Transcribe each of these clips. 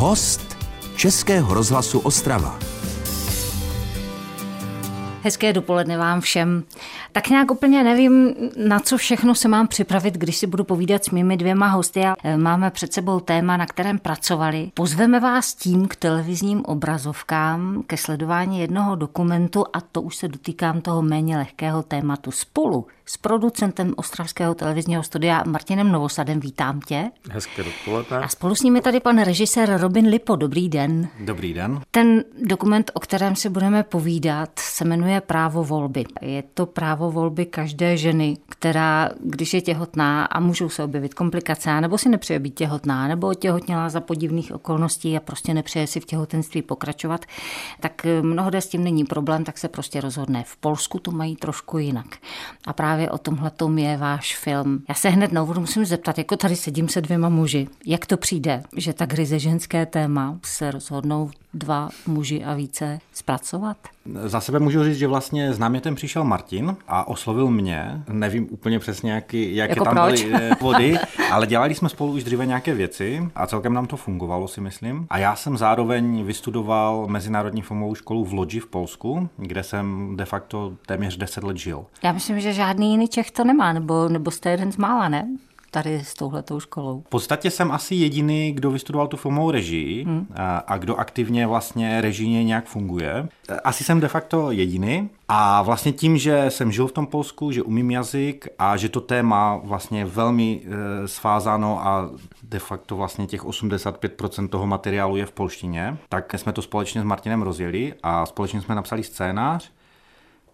Host Českého rozhlasu Ostrava. Hezké dopoledne vám všem. Tak nějak úplně nevím, na co všechno se mám připravit, když si budu povídat s mými dvěma hosty. A e, máme před sebou téma, na kterém pracovali. Pozveme vás tím k televizním obrazovkám, ke sledování jednoho dokumentu a to už se dotýkám toho méně lehkého tématu spolu s producentem Ostravského televizního studia Martinem Novosadem. Vítám tě. Hezké dopoledne. A spolu s nimi tady pan režisér Robin Lipo. Dobrý den. Dobrý den. Ten dokument, o kterém si budeme povídat, se jmenuje Právo volby. Je to právo volby každé ženy, která, když je těhotná a můžou se objevit komplikace, nebo si nepřeje být těhotná, nebo těhotněla za podivných okolností a prostě nepřeje si v těhotenství pokračovat, tak mnohde s tím není problém, tak se prostě rozhodne. V Polsku to mají trošku jinak. A právě právě o tomhle je váš film. Já se hned na úvod musím zeptat, jako tady sedím se dvěma muži, jak to přijde, že tak ryze ženské téma se rozhodnou dva muži a více zpracovat? Za sebe můžu říct, že vlastně s námětem přišel Martin a oslovil mě. Nevím úplně přesně, jaký, jaké jako tam proč? byly eh, vody, ale dělali jsme spolu už dříve nějaké věci a celkem nám to fungovalo, si myslím. A já jsem zároveň vystudoval Mezinárodní filmovou školu v Lodži v Polsku, kde jsem de facto téměř 10 let žil. Já myslím, že žádný jiný Čech to nemá, nebo, nebo jste jeden z mála, ne? Tady s touhletou školou? V podstatě jsem asi jediný, kdo vystudoval tu filmovou režii hmm. a, a kdo aktivně vlastně režijně nějak funguje. Asi jsem de facto jediný a vlastně tím, že jsem žil v tom Polsku, že umím jazyk a že to téma vlastně velmi e, svázáno a de facto vlastně těch 85% toho materiálu je v polštině, tak jsme to společně s Martinem rozjeli a společně jsme napsali scénář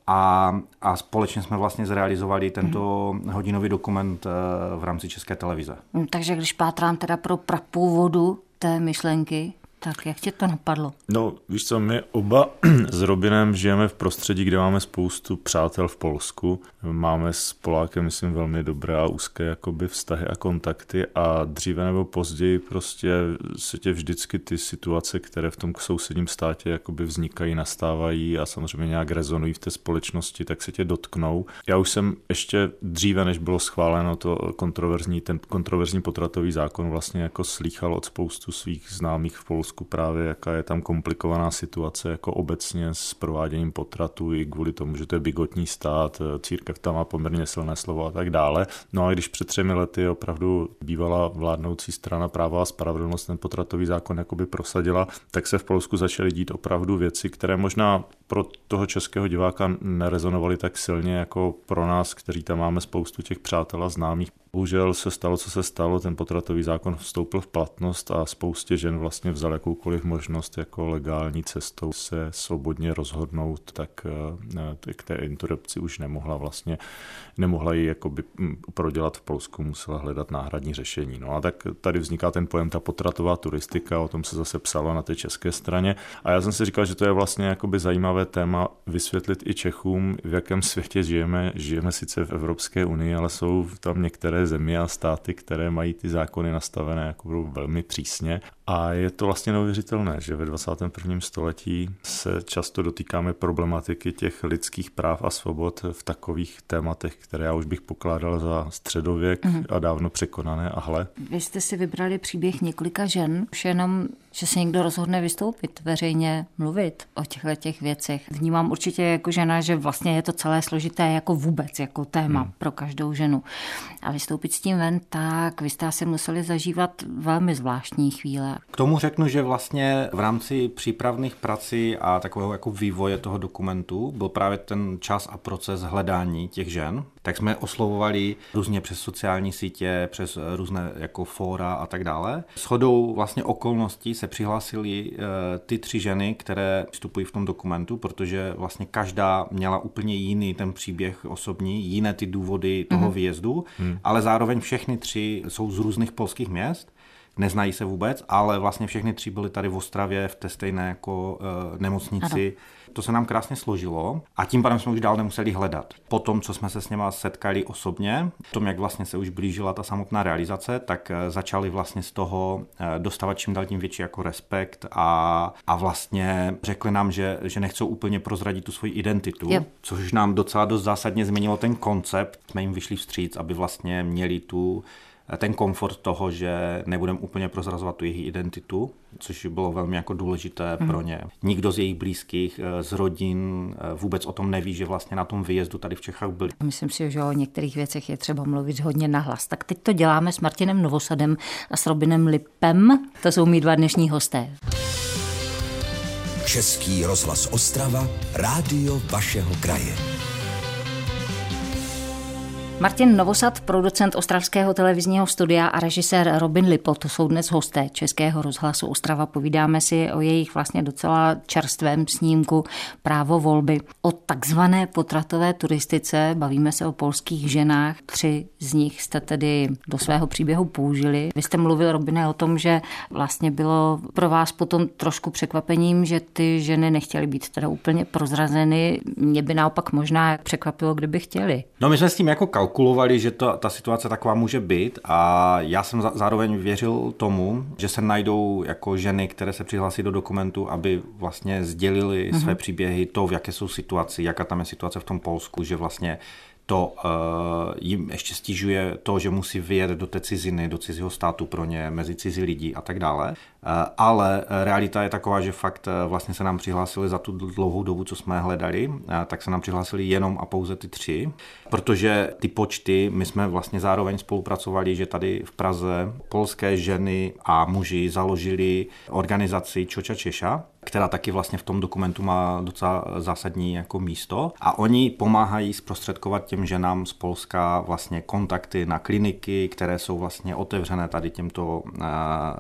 a, a společně jsme vlastně zrealizovali tento hodinový dokument eh, v rámci České televize. Hm, takže když pátrám teda pro prapůvodu té myšlenky, tak jak tě to napadlo? No, víš co, my oba s Robinem žijeme v prostředí, kde máme spoustu přátel v Polsku. Máme s Polákem, myslím, velmi dobré a úzké jakoby vztahy a kontakty a dříve nebo později prostě se tě vždycky ty situace, které v tom sousedním státě jakoby vznikají, nastávají a samozřejmě nějak rezonují v té společnosti, tak se tě dotknou. Já už jsem ještě dříve, než bylo schváleno to kontroverzní, ten kontroverzní potratový zákon, vlastně jako slýchal od spoustu svých známých v Polsku Polsku právě, jaká je tam komplikovaná situace jako obecně s prováděním potratu i kvůli tomu, že to je bigotní stát, církev tam má poměrně silné slovo a tak dále. No a když před třemi lety opravdu bývala vládnoucí strana práva a spravedlnost ten potratový zákon jakoby prosadila, tak se v Polsku začaly dít opravdu věci, které možná pro toho českého diváka nerezonovaly tak silně jako pro nás, kteří tam máme spoustu těch přátel a známých. Bohužel se stalo, co se stalo, ten potratový zákon vstoupil v platnost a spoustě žen vlastně vzal jakoukoliv možnost jako legální cestou se svobodně rozhodnout, tak eh, k té interrupci už nemohla vlastně, nemohla ji jakoby hm, prodělat v Polsku, musela hledat náhradní řešení. No a tak tady vzniká ten pojem ta potratová turistika, o tom se zase psalo na té české straně a já jsem si říkal, že to je vlastně jakoby zajímavé téma vysvětlit i Čechům, v jakém světě žijeme. Žijeme sice v Evropské unii, ale jsou tam některé země a státy, které mají ty zákony nastavené jako velmi přísně. A je to vlastně neuvěřitelné, že ve 21. století se často dotýkáme problematiky těch lidských práv a svobod v takových tématech, které já už bych pokládal za středověk mm-hmm. a dávno překonané a hle. Vy jste si vybrali příběh několika žen, už jenom, že se někdo rozhodne vystoupit, veřejně mluvit o těchto těch věcech. Vnímám určitě jako žena, že vlastně je to celé složité jako vůbec, jako téma mm. pro každou ženu. A vystoupit s tím ven, tak vy jste asi museli zažívat velmi zvláštní chvíle k tomu řeknu, že vlastně v rámci přípravných prací a takového jako vývoje toho dokumentu byl právě ten čas a proces hledání těch žen. Tak jsme oslovovali různě přes sociální sítě, přes různé jako fóra a tak dále. S chodou vlastně okolností se přihlásili eh, ty tři ženy, které vstupují v tom dokumentu, protože vlastně každá měla úplně jiný ten příběh osobní, jiné ty důvody toho mm-hmm. výjezdu, mm. ale zároveň všechny tři jsou z různých polských měst neznají se vůbec, ale vlastně všechny tři byly tady v Ostravě v té stejné jako uh, nemocnici. Ano. To se nám krásně složilo a tím pádem jsme už dál nemuseli hledat. Po tom, co jsme se s něma setkali osobně, tom, jak vlastně se už blížila ta samotná realizace, tak uh, začali vlastně z toho uh, dostávat čím dál tím větší jako respekt a, a vlastně řekli nám, že, že nechcou úplně prozradit tu svoji identitu, yep. což nám docela dost zásadně změnilo ten koncept. Jsme jim vyšli vstříc, aby vlastně měli tu ten komfort toho, že nebudeme úplně prozrazovat tu jejich identitu, což bylo velmi jako důležité hmm. pro ně. Nikdo z jejich blízkých, eh, z rodin eh, vůbec o tom neví, že vlastně na tom výjezdu tady v Čechách byli. Myslím si, že o některých věcech je třeba mluvit hodně nahlas. Tak teď to děláme s Martinem Novosadem a s Robinem Lipem. To jsou mý dva dnešní hosté. Český rozhlas Ostrava, rádio vašeho kraje. Martin Novosad, producent Ostravského televizního studia a režisér Robin Lipo, to jsou dnes hosté Českého rozhlasu Ostrava. Povídáme si o jejich vlastně docela čerstvém snímku Právo volby. O takzvané potratové turistice bavíme se o polských ženách. Tři z nich jste tedy do svého příběhu použili. Vy jste mluvil, Robine, o tom, že vlastně bylo pro vás potom trošku překvapením, že ty ženy nechtěly být teda úplně prozrazeny. Mě by naopak možná překvapilo, kdyby chtěli. No my jsme s tím jako kalkulovali, že to, ta situace taková může být a já jsem zároveň věřil tomu, že se najdou jako ženy, které se přihlásí do dokumentu, aby vlastně sdělili mm-hmm. své příběhy, to, v jaké jsou situaci, jaká tam je situace v tom Polsku, že vlastně to uh, jim ještě stěžuje to, že musí vyjet do té ciziny, do cizího státu pro ně, mezi cizí lidi a tak dále. Uh, ale realita je taková, že fakt uh, vlastně se nám přihlásili za tu dlouhou dobu, co jsme hledali, tak se nám přihlásili jenom a pouze ty tři, protože ty počty, my jsme vlastně zároveň spolupracovali, že tady v Praze polské ženy a muži založili organizaci Čoča Češa, která taky vlastně v tom dokumentu má docela zásadní jako místo. A oni pomáhají zprostředkovat těm ženám z Polska vlastně kontakty na kliniky, které jsou vlastně otevřené tady těmto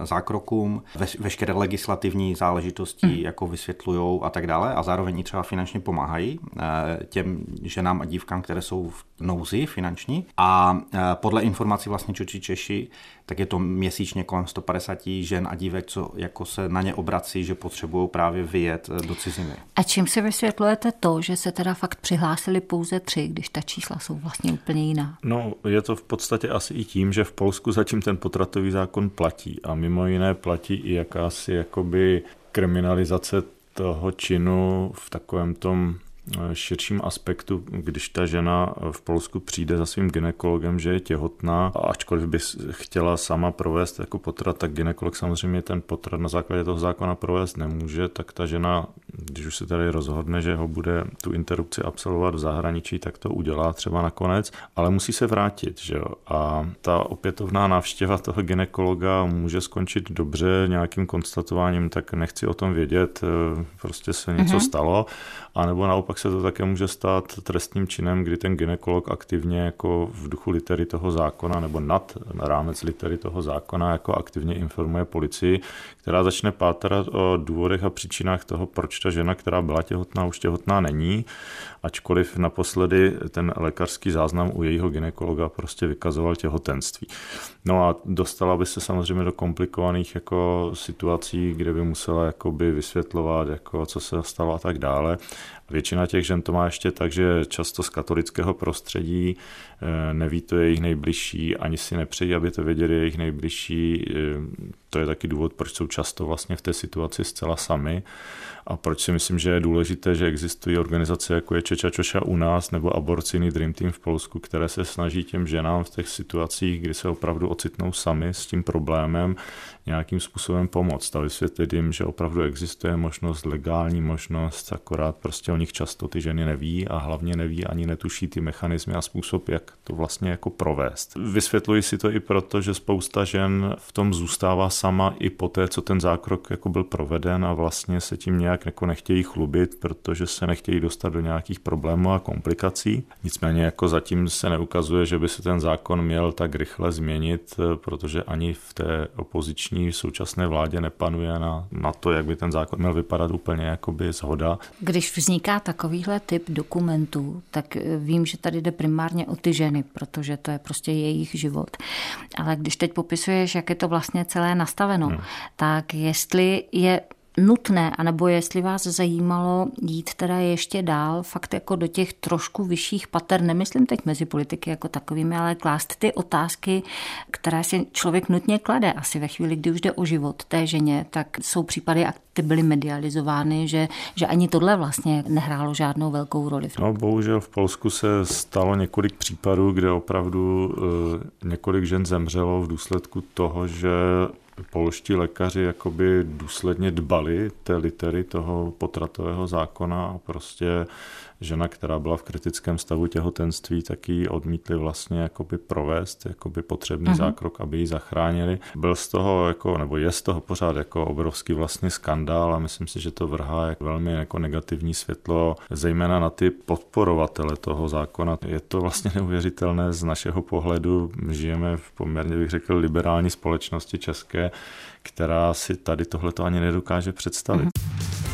zákrokům. Ve, veškeré legislativní záležitosti hmm. jako vysvětlují a tak dále a zároveň i třeba finančně pomáhají uh, těm ženám a dívkám, které jsou v nouzi finanční. A uh, podle informací vlastně Čoči Češi, tak je to měsíčně kolem 150 žen a dívek, co jako se na ně obrací, že potřebují právě vyjet eh, do ciziny. A čím si vysvětlujete to, že se teda fakt přihlásili pouze tři, když ta čísla jsou vlastně úplně jiná? No, je to v podstatě asi i tím, že v Polsku zatím ten potratový zákon platí a mimo jiné platí jakási jakoby kriminalizace toho činu v takovém tom širším aspektu, když ta žena v Polsku přijde za svým ginekologem, že je těhotná, a ačkoliv by chtěla sama provést jako potrat, tak ginekolog samozřejmě ten potrat na základě toho zákona provést nemůže, tak ta žena, když už se tady rozhodne, že ho bude tu interrupci absolvovat v zahraničí, tak to udělá třeba nakonec, ale musí se vrátit, že jo. A ta opětovná návštěva toho ginekologa může skončit dobře nějakým konstatováním, tak nechci o tom vědět, prostě se něco mm-hmm. stalo, anebo naopak pak se to také může stát trestním činem, kdy ten ginekolog aktivně jako v duchu litery toho zákona nebo nad rámec litery toho zákona jako aktivně informuje policii, která začne pátrat o důvodech a příčinách toho, proč ta žena, která byla těhotná, už těhotná není, ačkoliv naposledy ten lékařský záznam u jejího ginekologa prostě vykazoval těhotenství. No a dostala by se samozřejmě do komplikovaných jako situací, kde by musela jakoby vysvětlovat, jako co se stalo a tak dále. Většina těch žen to má ještě tak, že často z katolického prostředí eh, neví to jejich nejbližší, ani si nepřejí, aby to věděli jejich nejbližší. To je taky důvod, proč jsou často vlastně v té situaci zcela sami a proč si myslím, že je důležité, že existují organizace jako je Čeča Čoša u nás nebo Aborciny Dream Team v Polsku, které se snaží těm ženám v těch situacích, kdy se opravdu ocitnou sami s tím problémem, nějakým způsobem pomoct a vysvětlit jim, že opravdu existuje možnost, legální možnost, akorát prostě o nich často ty ženy neví a hlavně neví ani netuší ty mechanismy a způsob, jak to vlastně jako provést. Vysvětluji si to i proto, že spousta žen v tom zůstává sama i po té, co ten zákrok jako byl proveden a vlastně se tím nějak jako nechtějí chlubit, protože se nechtějí dostat do nějakých problémů a komplikací. Nicméně jako zatím se neukazuje, že by se ten zákon měl tak rychle změnit, protože ani v té opoziční současné vládě nepanuje na, na to, jak by ten zákon měl vypadat úplně jakoby zhoda. Když vzniká takovýhle typ dokumentů, tak eh, vím, že tady jde primárně o ty ženy, protože to je prostě jejich život. Ale když teď popisuješ, jak je to vlastně celé nastaveno, hmm. tak jestli je nutné, anebo jestli vás zajímalo jít teda ještě dál, fakt jako do těch trošku vyšších pater, nemyslím teď mezi politiky jako takovými, ale klást ty otázky, které si člověk nutně klade asi ve chvíli, kdy už jde o život té ženě, tak jsou případy, a ty byly medializovány, že, že ani tohle vlastně nehrálo žádnou velkou roli. No bohužel v Polsku se stalo několik případů, kde opravdu e, několik žen zemřelo v důsledku toho, že polští lékaři jakoby důsledně dbali té litery toho potratového zákona a prostě žena, která byla v kritickém stavu těhotenství, tak ji odmítli vlastně jakoby provést, jakoby potřebný uh-huh. zákrok, aby ji zachránili. Byl z toho, jako, nebo je z toho pořád jako obrovský vlastně skandál a myslím si, že to vrhá jako velmi jako negativní světlo, zejména na ty podporovatele toho zákona. Je to vlastně neuvěřitelné z našeho pohledu. Žijeme v poměrně, bych řekl, liberální společnosti české, která si tady tohleto ani nedokáže představit. Uh-huh.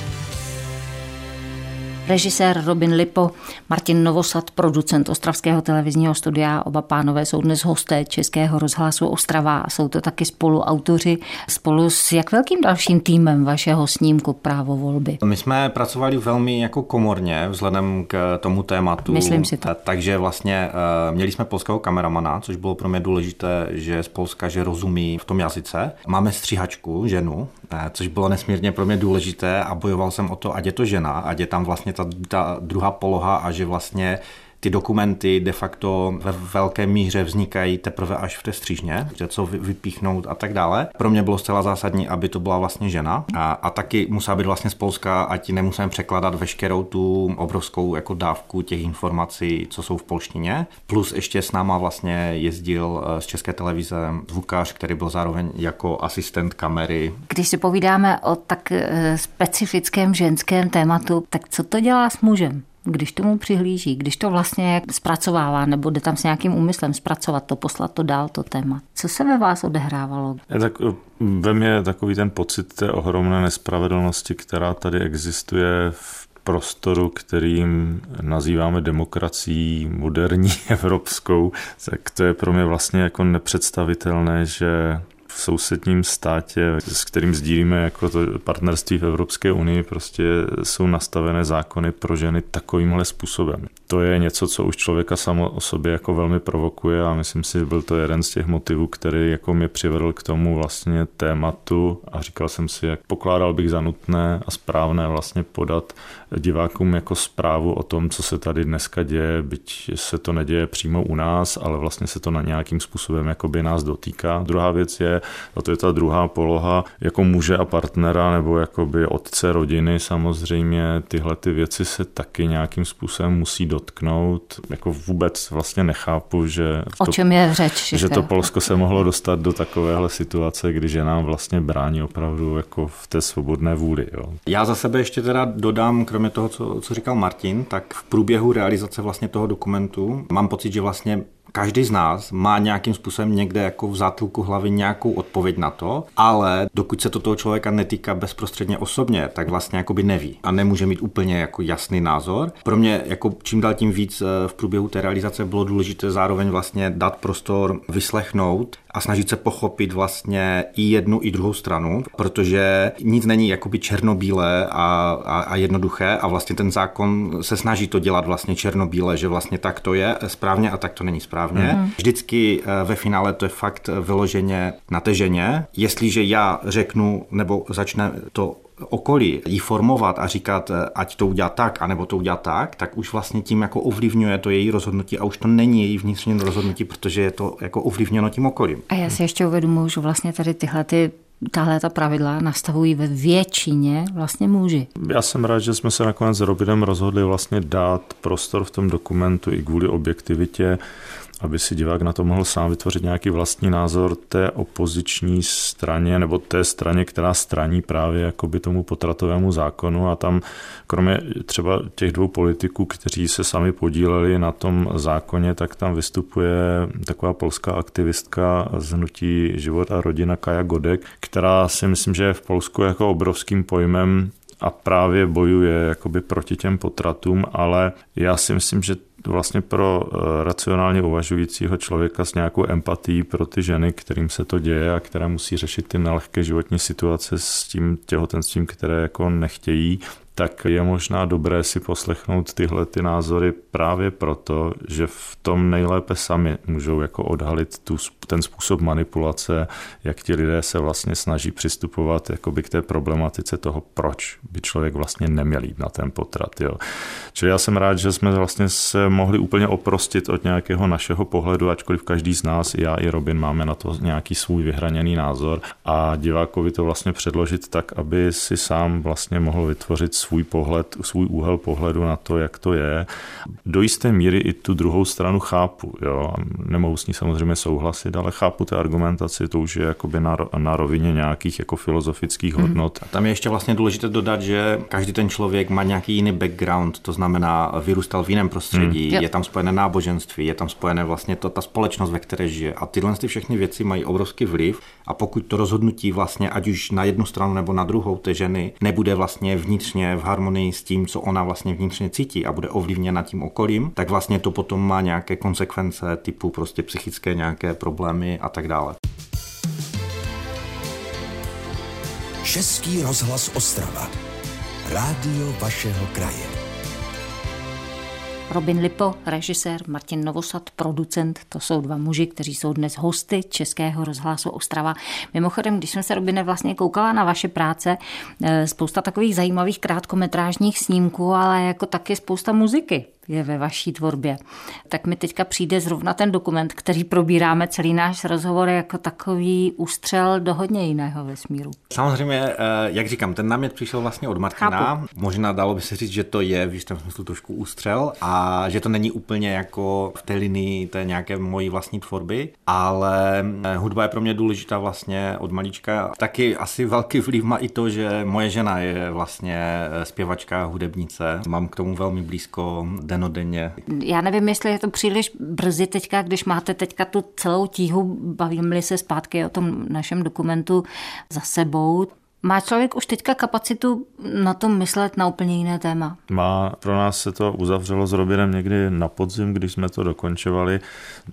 Režisér Robin Lipo, Martin Novosad, producent Ostravského televizního studia. Oba pánové jsou dnes hosté Českého rozhlasu Ostrava a jsou to taky spoluautoři spolu s jak velkým dalším týmem vašeho snímku Právo volby. My jsme pracovali velmi jako komorně vzhledem k tomu tématu. Myslím si to. Takže vlastně eh, měli jsme polského kameramana, což bylo pro mě důležité, že z Polska, že rozumí v tom jazyce. Máme stříhačku, ženu, eh, což bylo nesmírně pro mě důležité a bojoval jsem o to, ať je to žena, ať je tam vlastně ta, ta druhá poloha a že vlastně ty dokumenty de facto ve velké míře vznikají teprve až v té střížně, že co vypíchnout a tak dále. Pro mě bylo zcela zásadní, aby to byla vlastně žena a, a taky musela být vlastně z Polska, ať nemusím překládat veškerou tu obrovskou jako dávku těch informací, co jsou v polštině. Plus ještě s náma vlastně jezdil eh, z České televize zvukař, který byl zároveň jako asistent kamery. Když si povídáme o tak eh, specifickém ženském tématu, tak co to dělá s mužem? Když tomu přihlíží, když to vlastně zpracovává nebo jde tam s nějakým úmyslem zpracovat to, poslat to dál, to téma. Co se ve vás odehrávalo? Tak, ve mně je takový ten pocit té ohromné nespravedlnosti, která tady existuje v prostoru, kterým nazýváme demokracií moderní evropskou, tak to je pro mě vlastně jako nepředstavitelné, že v sousedním státě, s kterým sdílíme jako to partnerství v Evropské unii, prostě jsou nastavené zákony pro ženy takovýmhle způsobem. To je něco, co už člověka samo o sobě jako velmi provokuje a myslím si, že byl to jeden z těch motivů, který jako mě přivedl k tomu vlastně tématu a říkal jsem si, jak pokládal bych za nutné a správné vlastně podat divákům jako zprávu o tom, co se tady dneska děje, byť se to neděje přímo u nás, ale vlastně se to na nějakým způsobem jakoby nás dotýká. Druhá věc je, a to je ta druhá poloha, jako muže a partnera nebo jakoby otce rodiny samozřejmě tyhle ty věci se taky nějakým způsobem musí dotknout. Jako vůbec vlastně nechápu, že o to, čem je řeč, že to Polsko se mohlo dostat do takovéhle situace, kdy nám vlastně brání opravdu jako v té svobodné vůli. Jo. Já za sebe ještě teda dodám, kromě toho, co, co říkal Martin, tak v průběhu realizace vlastně toho dokumentu mám pocit, že vlastně každý z nás má nějakým způsobem někde jako v zátylku hlavy nějakou odpověď na to, ale dokud se to toho člověka netýká bezprostředně osobně, tak vlastně jakoby neví a nemůže mít úplně jako jasný názor. Pro mě jako čím dál tím víc eh, v průběhu té realizace bylo důležité zároveň vlastně dát prostor vyslechnout a snažit se pochopit vlastně i jednu, i druhou stranu, protože nic není jakoby černobílé a, a, a jednoduché a vlastně ten zákon se snaží to dělat vlastně černobíle, že vlastně tak to je správně a tak to není správně. Mm-hmm. Vždycky eh, ve finále to je fakt vyloženě na té ženě. Jestliže já řeknu nebo začne to okolí jí formovat a říkat, eh, ať to udělá tak, anebo to udělá tak, tak už vlastně tím jako ovlivňuje to její rozhodnutí a už to není její vnitřní rozhodnutí, protože je to jako ovlivněno tím okolím. A já si ještě uvědomuji, že vlastně tady tyhle ty tahle ta pravidla nastavují ve většině vlastně muži. Já jsem rád, že jsme se nakonec s Robinem rozhodli vlastně dát prostor v tom dokumentu i kvůli objektivitě aby si divák na to mohl sám vytvořit nějaký vlastní názor té opoziční straně nebo té straně, která straní právě jakoby tomu potratovému zákonu. A tam kromě třeba těch dvou politiků, kteří se sami podíleli na tom zákoně, tak tam vystupuje taková polská aktivistka z hnutí Život a rodina Kaja Godek, která si myslím, že je v Polsku jako obrovským pojmem a právě bojuje jakoby proti těm potratům, ale já si myslím, že vlastně pro eh, racionálně uvažujícího člověka s nějakou empatí pro ty ženy, kterým se to děje a které musí řešit ty nelehké životní situace s tím těhotenstvím, které jako nechtějí, tak je možná dobré si poslechnout tyhle ty názory právě proto, že v tom nejlépe sami můžou jako odhalit tu, ten způsob manipulace, jak ti lidé se vlastně snaží přistupovat k té problematice toho, proč by člověk vlastně neměl jít na ten potrat. Jo. Čili já jsem rád, že jsme vlastně se mohli úplně oprostit od nějakého našeho pohledu, ačkoliv každý z nás, já i Robin, máme na to nějaký svůj vyhraněný názor a divákovi to vlastně předložit tak, aby si sám vlastně mohl vytvořit svůj pohled, svůj úhel pohledu na to, jak to je. Do jisté míry i tu druhou stranu chápu. Jo? Nemohu s ní samozřejmě souhlasit, ale chápu té argumentaci, to už je jakoby na, na rovině nějakých jako filozofických mm. hodnot. A tam je ještě vlastně důležité dodat, že každý ten člověk má nějaký jiný background, to znamená vyrůstal v jiném prostředí, mm. je tam spojené náboženství, je tam spojené vlastně to, ta společnost, ve které žije. A tyhle ty všechny věci mají obrovský vliv a pokud to rozhodnutí vlastně, ať už na jednu stranu nebo na druhou té ženy, nebude vlastně vnitřně v harmonii s tím, co ona vlastně vnitřně cítí a bude ovlivněna tím okolím, tak vlastně to potom má nějaké konsekvence typu prostě psychické nějaké problémy a tak dále. Český rozhlas Ostrava. Rádio vašeho kraje. Robin Lipo, režisér, Martin Novosad, producent, to jsou dva muži, kteří jsou dnes hosty Českého rozhlasu Ostrava. Mimochodem, když jsem se, Robine, vlastně koukala na vaše práce, eh, spousta takových zajímavých krátkometrážních snímků, ale jako taky spousta muziky je ve vaší tvorbě. Tak mi teďka přijde zrovna ten dokument, který probíráme celý náš rozhovor jako takový ústřel do hodně jiného vesmíru. Samozřejmě, eh, jak říkám, ten námět přišel vlastně od Martina. Chápu. Možná dalo by se říct, že to je v jistém smyslu trošku ústřel a že to není úplně jako v té linii té nějaké mojí vlastní tvorby, ale eh, hudba je pro mě důležitá vlastně od malička. Taky asi velký vliv má i to, že moje žena je vlastně eh, zpěvačka, hudebnice. Mám k tomu velmi blízko denodenně. Já nevím, jestli je to příliš brzy teďka, když máte teďka tu celou tíhu, bavíme se zpátky o tom našem dokumentu za sebou, má člověk už teďka kapacitu na tom myslet na úplně jiné téma? Má. Pro nás se to uzavřelo s Robinem někdy na podzim, když jsme to dokončovali.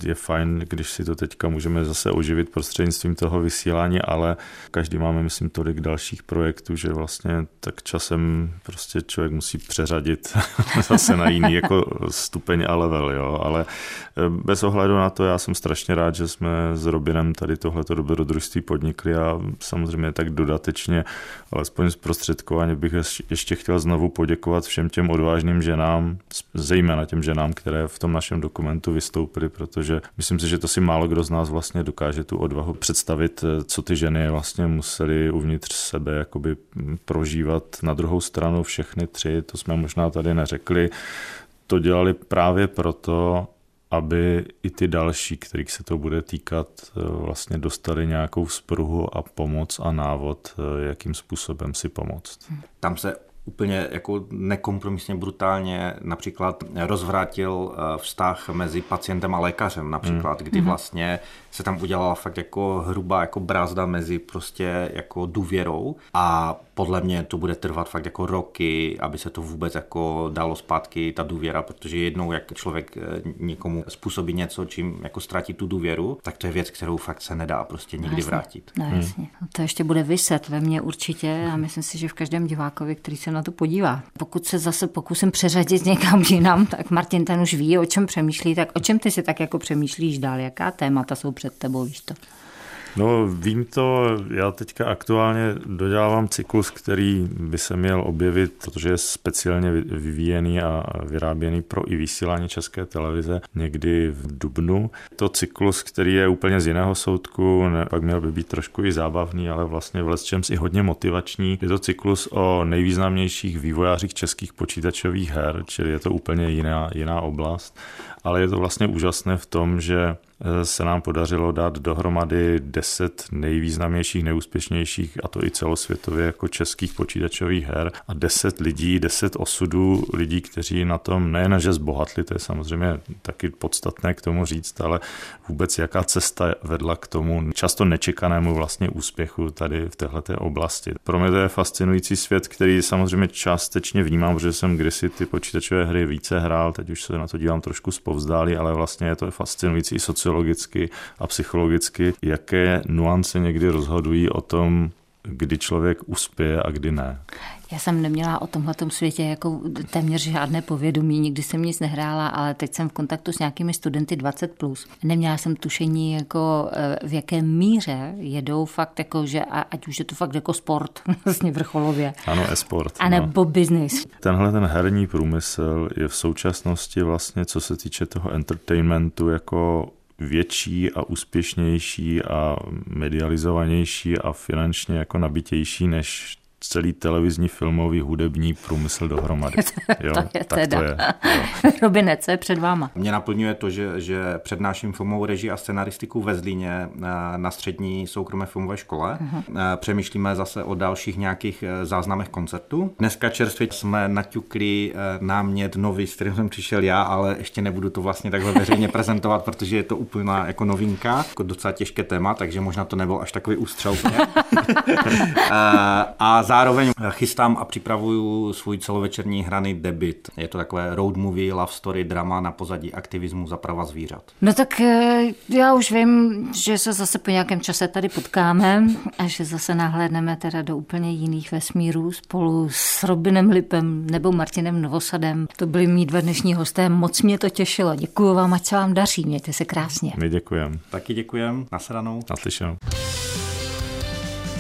Je fajn, když si to teďka můžeme zase oživit prostřednictvím toho vysílání, ale každý máme, myslím, tolik dalších projektů, že vlastně tak časem prostě člověk musí přeřadit zase na jiný jako stupeň a level, jo. Ale eh, bez ohledu na to, já jsem strašně rád, že jsme s Robinem tady tohleto dobrodružství podnikli a samozřejmě tak dodatečně vlastně alespoň zprostředkovaně bych ještě chtěl znovu poděkovat všem těm odvážným ženám, zejména těm ženám, které v tom našem dokumentu vystoupily, protože myslím si, že to si málo kdo z nás vlastně dokáže tu odvahu představit, co ty ženy vlastně museli uvnitř sebe jakoby prožívat. Na druhou stranu všechny tři, to jsme možná tady neřekli, to dělali právě proto, aby i ty další, kterých se to bude týkat, eh, vlastně dostali nějakou spruhu a pomoc a návod, eh, jakým způsobem si pomoct. Tam se úplně jako nekompromisně brutálně například rozvrátil eh, vztah mezi pacientem a lékařem například, kdy mhm. vlastně se tam udělala fakt jako hrubá jako brázda mezi prostě jako důvěrou a podle mě to bude trvat fakt jako roky, aby se to vůbec jako dalo zpátky ta důvěra, protože jednou jak člověk eh, někomu způsobí něco, čím jako ztratí tu důvěru, tak to je věc, kterou fakt se nedá prostě nikdy no, vrátit. No, jasně. Hmm. To ještě bude vyset ve mně určitě a myslím si, že v každém divákovi, který se na to podívá. Pokud se zase pokusím přeřadit někam jinam, tak Martin ten už ví, o čem přemýšlí, tak o čem ty si tak jako přemýšlíš dál, jaká témata jsou před tebou, víš to? No vím to, já teďka aktuálně dodělávám cyklus, který by se měl objevit, protože je speciálně vyvíjený a vyráběný pro i vysílání české televize někdy v Dubnu. To cyklus, který je úplně z jiného soudku, ne, pak měl by být trošku i zábavný, ale vlastně v čem i hodně motivační. Je to cyklus o nejvýznamnějších vývojářích českých počítačových her, čili je to úplně jiná, jiná oblast ale je to vlastně úžasné v tom, že se nám podařilo dát dohromady 10 nejvýznamnějších, neúspěšnějších, a to i celosvětově jako českých počítačových her a 10 lidí, 10 osudů lidí, kteří na tom nejen, že zbohatli, to je samozřejmě taky podstatné k tomu říct, ale vůbec jaká cesta vedla k tomu často nečekanému vlastně úspěchu tady v této oblasti. Pro mě to je fascinující svět, který samozřejmě částečně vnímám, protože jsem kdysi ty počítačové hry více hrál, teď už se na to dívám trošku zpovzdálí, ale vlastně je to fascinující i sociologicky a psychologicky, jaké nuance někdy rozhodují o tom, kdy člověk uspěje a kdy ne. Já jsem neměla o tomhle světě jako téměř žádné povědomí, nikdy jsem nic nehrála, ale teď jsem v kontaktu s nějakými studenty 20+. Plus. Neměla jsem tušení, jako eh, v jaké míře jedou fakt, jako, že ať už je to fakt jako sport, vlastně vrcholově. Ano, e-sport. A nebo no. business. Tenhle ten herní průmysl je v současnosti vlastně, co se týče toho entertainmentu, jako větší a úspěšnější a medializovanější a finančně jako nabitější než celý televizní, filmový, hudební průmysl dohromady. Jo, to je tak teda. to je. Robine, co je před váma? Mě naplňuje to, že, že přednáším filmovou režii a scenaristiku ve Zlíně eh, na střední soukromé filmové škole. Uh-huh. Přemýšlíme zase o dalších nějakých eh, záznamech koncertů. Dneska čerstvě jsme naťukli námět nový, s kterým jsem přišel já, ale ještě nebudu to vlastně takhle veřejně prezentovat, protože je to úplná jako novinka, jako docela těžké téma, takže možná to nebyl až takový ústřel. a zároveň chystám a připravuju svůj celovečerní hraný debit. Je to takové road movie, love story, drama na pozadí aktivismu za prava zvířat. No tak eh, já už vím, že se zase po nějakém čase tady potkáme a že zase nahlédneme teda do úplně jiných vesmírů spolu s Robinem Lipem nebo Martinem Novosadem. To byli mý dva dnešní hosté, moc mě to těšilo. Děkuji vám, ať se vám daří, mějte se krásně. My děkujeme. Taky děkujeme, nasranou. Naslyšenou.